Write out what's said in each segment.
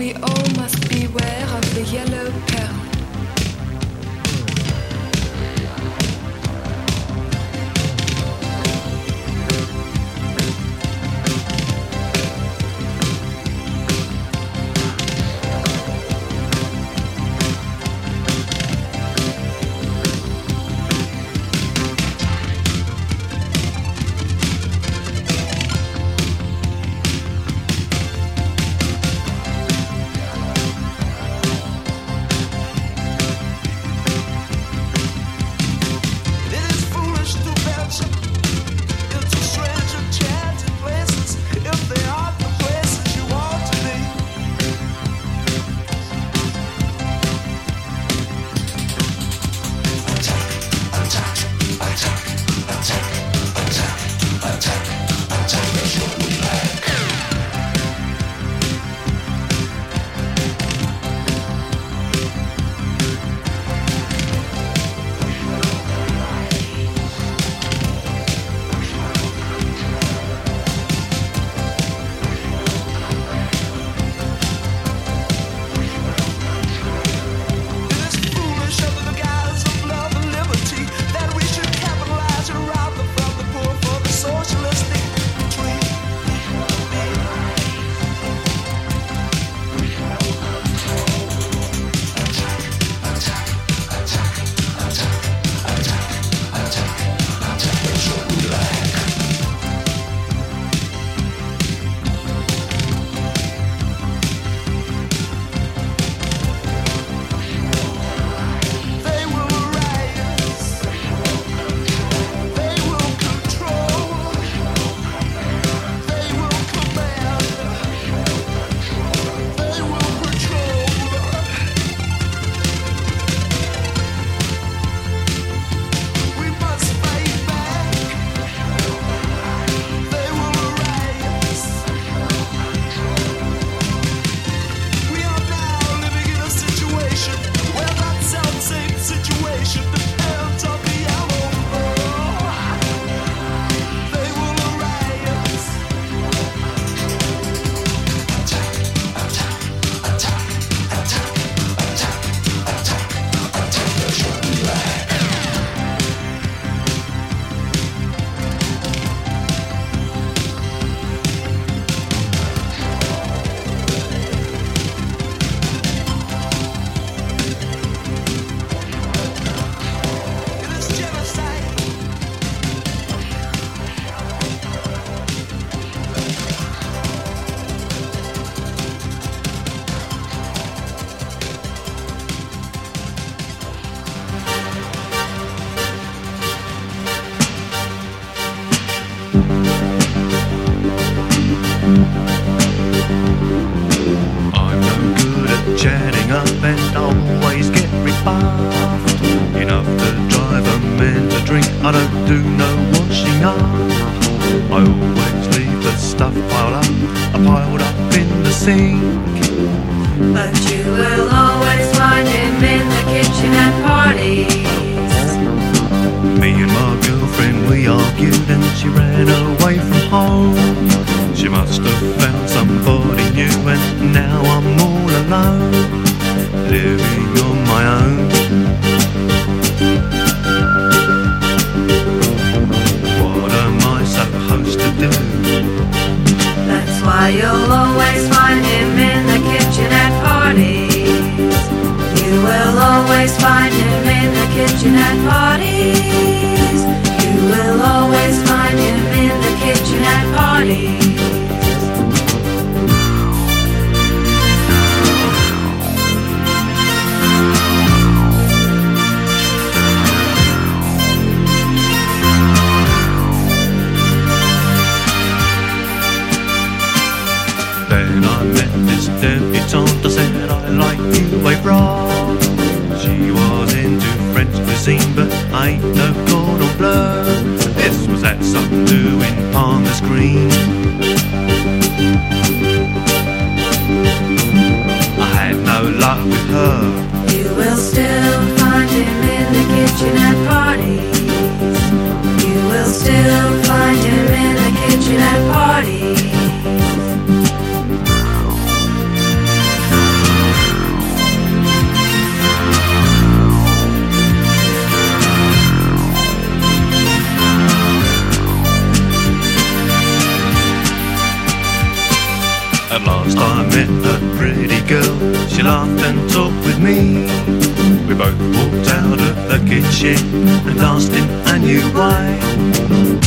we all must beware of the yellow peril. Alone, living on my own. What am I supposed to do? That's why you'll always find him in the kitchen at parties. You will always find him in the kitchen at parties. You will always find him in the kitchen at parties. Debutante, said I like you, I. She was into French cuisine, but I no cordon bleu. This was at some do in Palmers Green. I had no luck with her. You will still find him in the kitchen at parties. You will still find him in the kitchen at parties. At last I met a pretty girl, she laughed and talked with me. We both walked out of the kitchen and asked in a new way.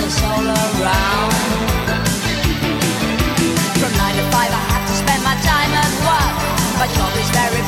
all around. From nine to five, I have to spend my time at work. My job is very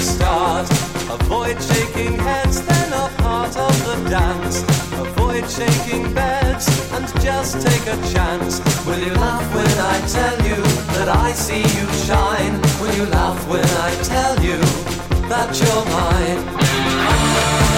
start. Avoid shaking heads, they're not part of the dance. Avoid shaking beds and just take a chance. Will you laugh when I tell you that I see you shine? Will you laugh when I tell you that you're mine?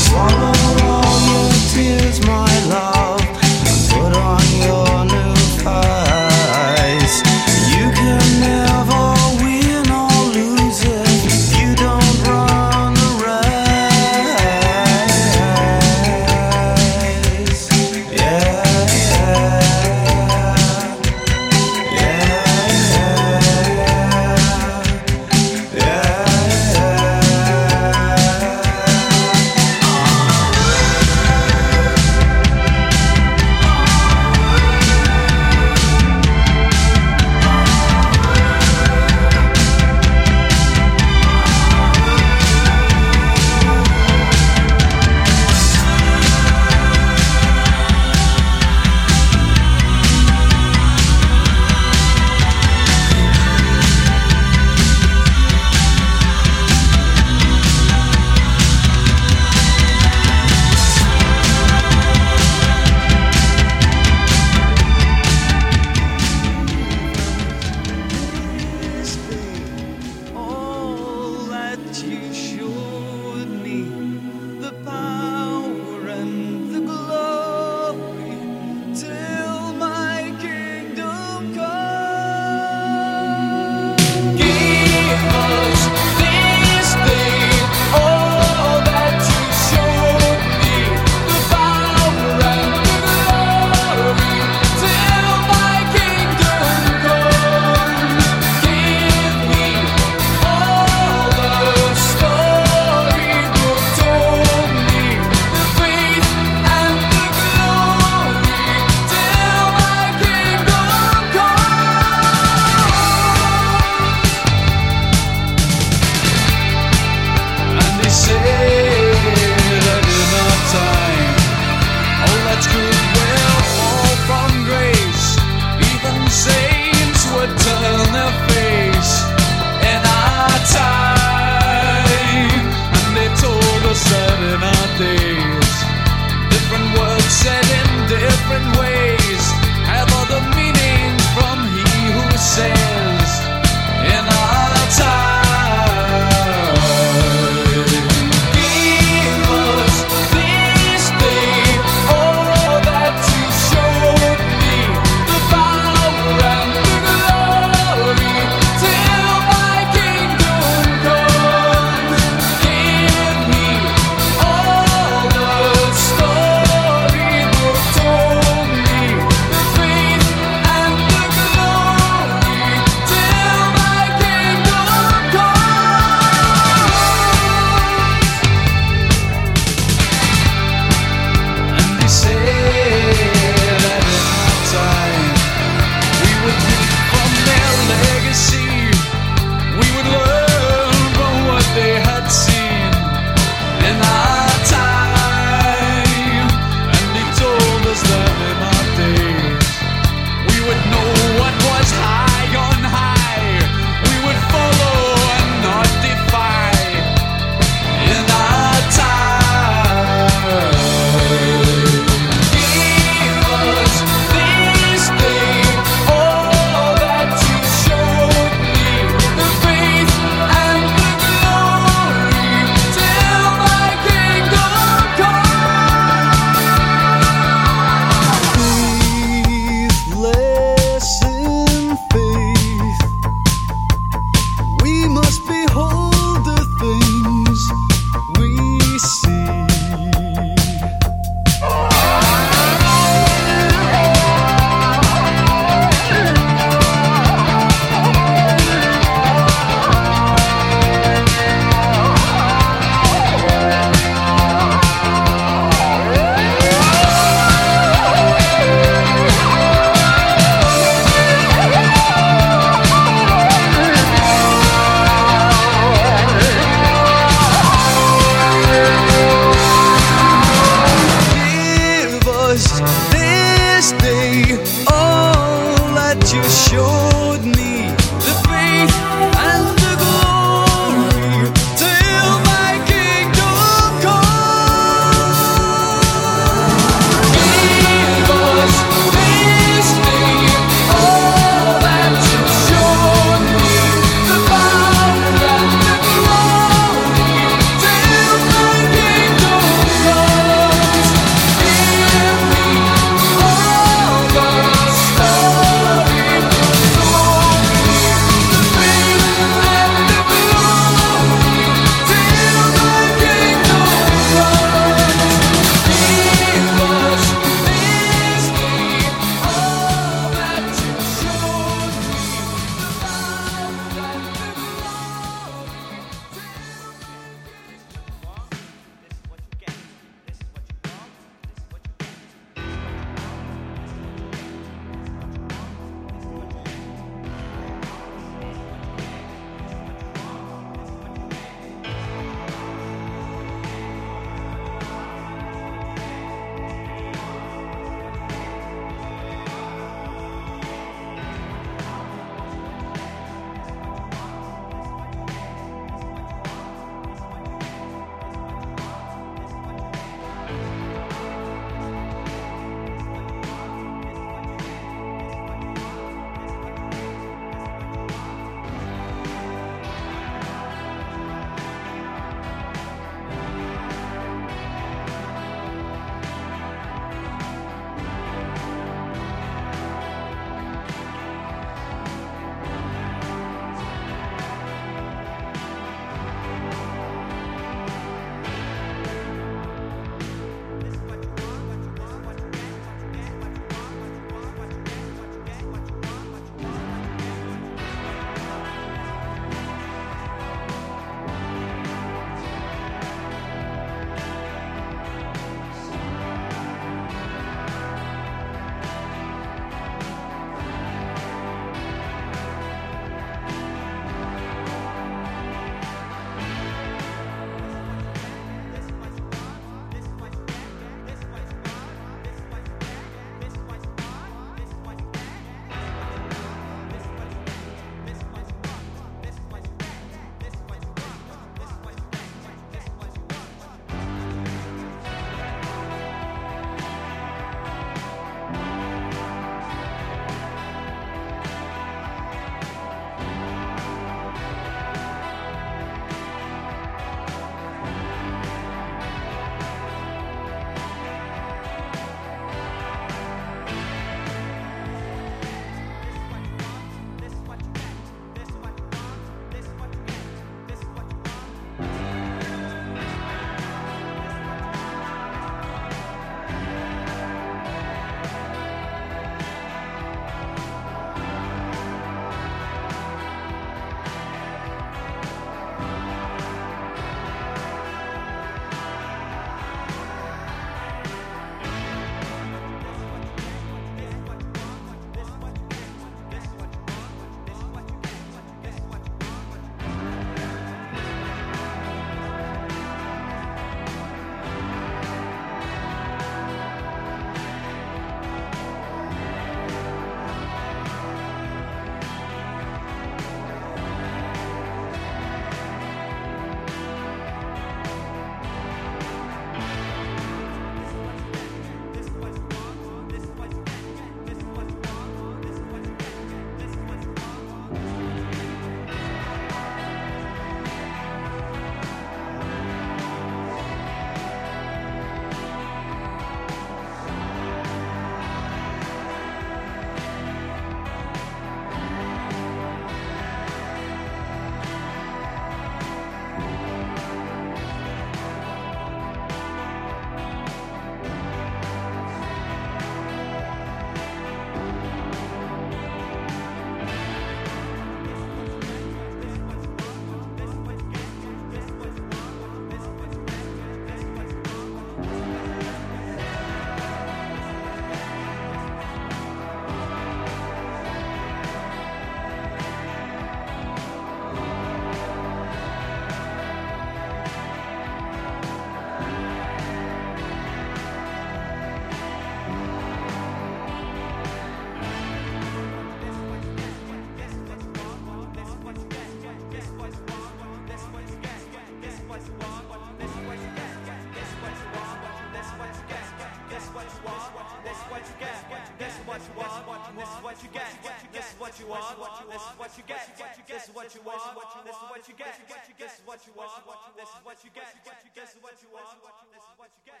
This is what you want, this is what you get, this is what you want, this is what you get, this is what you want, this is what you get,